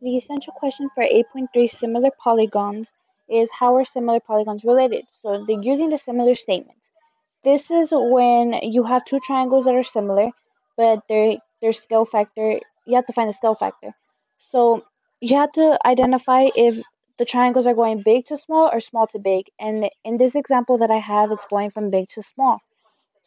The essential question for 8.3 similar polygons is how are similar polygons related? So they're using the similar statement. This is when you have two triangles that are similar, but their their scale factor, you have to find the scale factor. So you have to identify if the triangles are going big to small or small to big. And in this example that I have, it's going from big to small.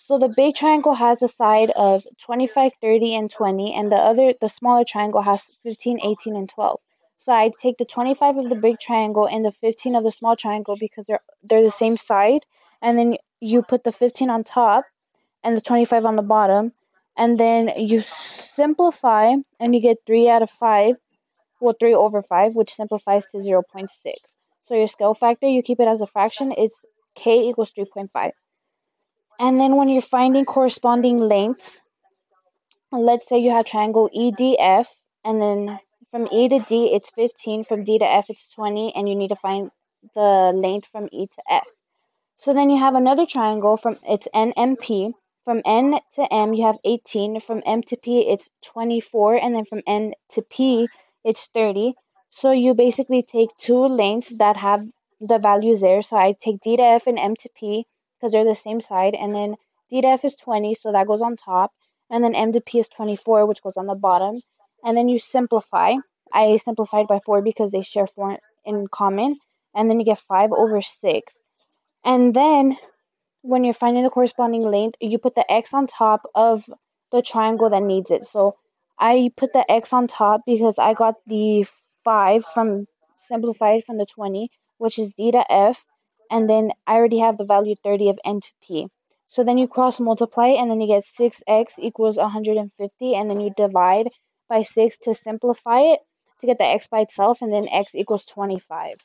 So the big triangle has a side of 25, 30, and 20, and the other, the smaller triangle has 15, 18, and 12. So I take the 25 of the big triangle and the 15 of the small triangle because they're they're the same side, and then you put the 15 on top and the 25 on the bottom, and then you simplify and you get 3 out of 5, well 3 over 5, which simplifies to 0.6. So your scale factor, you keep it as a fraction, is k equals 3.5. And then when you're finding corresponding lengths, let's say you have triangle EDF, and then from E to D it's 15, from D to F it's 20, and you need to find the length from E to F. So then you have another triangle from it's NMP. From N to M you have 18, from M to P it's 24, and then from N to P it's 30. So you basically take two lengths that have the values there. So I take D to F and M to P because they're the same side. And then D to F is 20, so that goes on top. And then M to P is 24, which goes on the bottom. And then you simplify. I simplified by 4 because they share 4 in common. And then you get 5 over 6. And then when you're finding the corresponding length, you put the x on top of the triangle that needs it. So I put the x on top because I got the 5 from simplified from the 20, which is d to f and then I already have the value 30 of n to p. So then you cross multiply and then you get 6x equals 150 and then you divide by 6 to simplify it to get the x by itself and then x equals 25.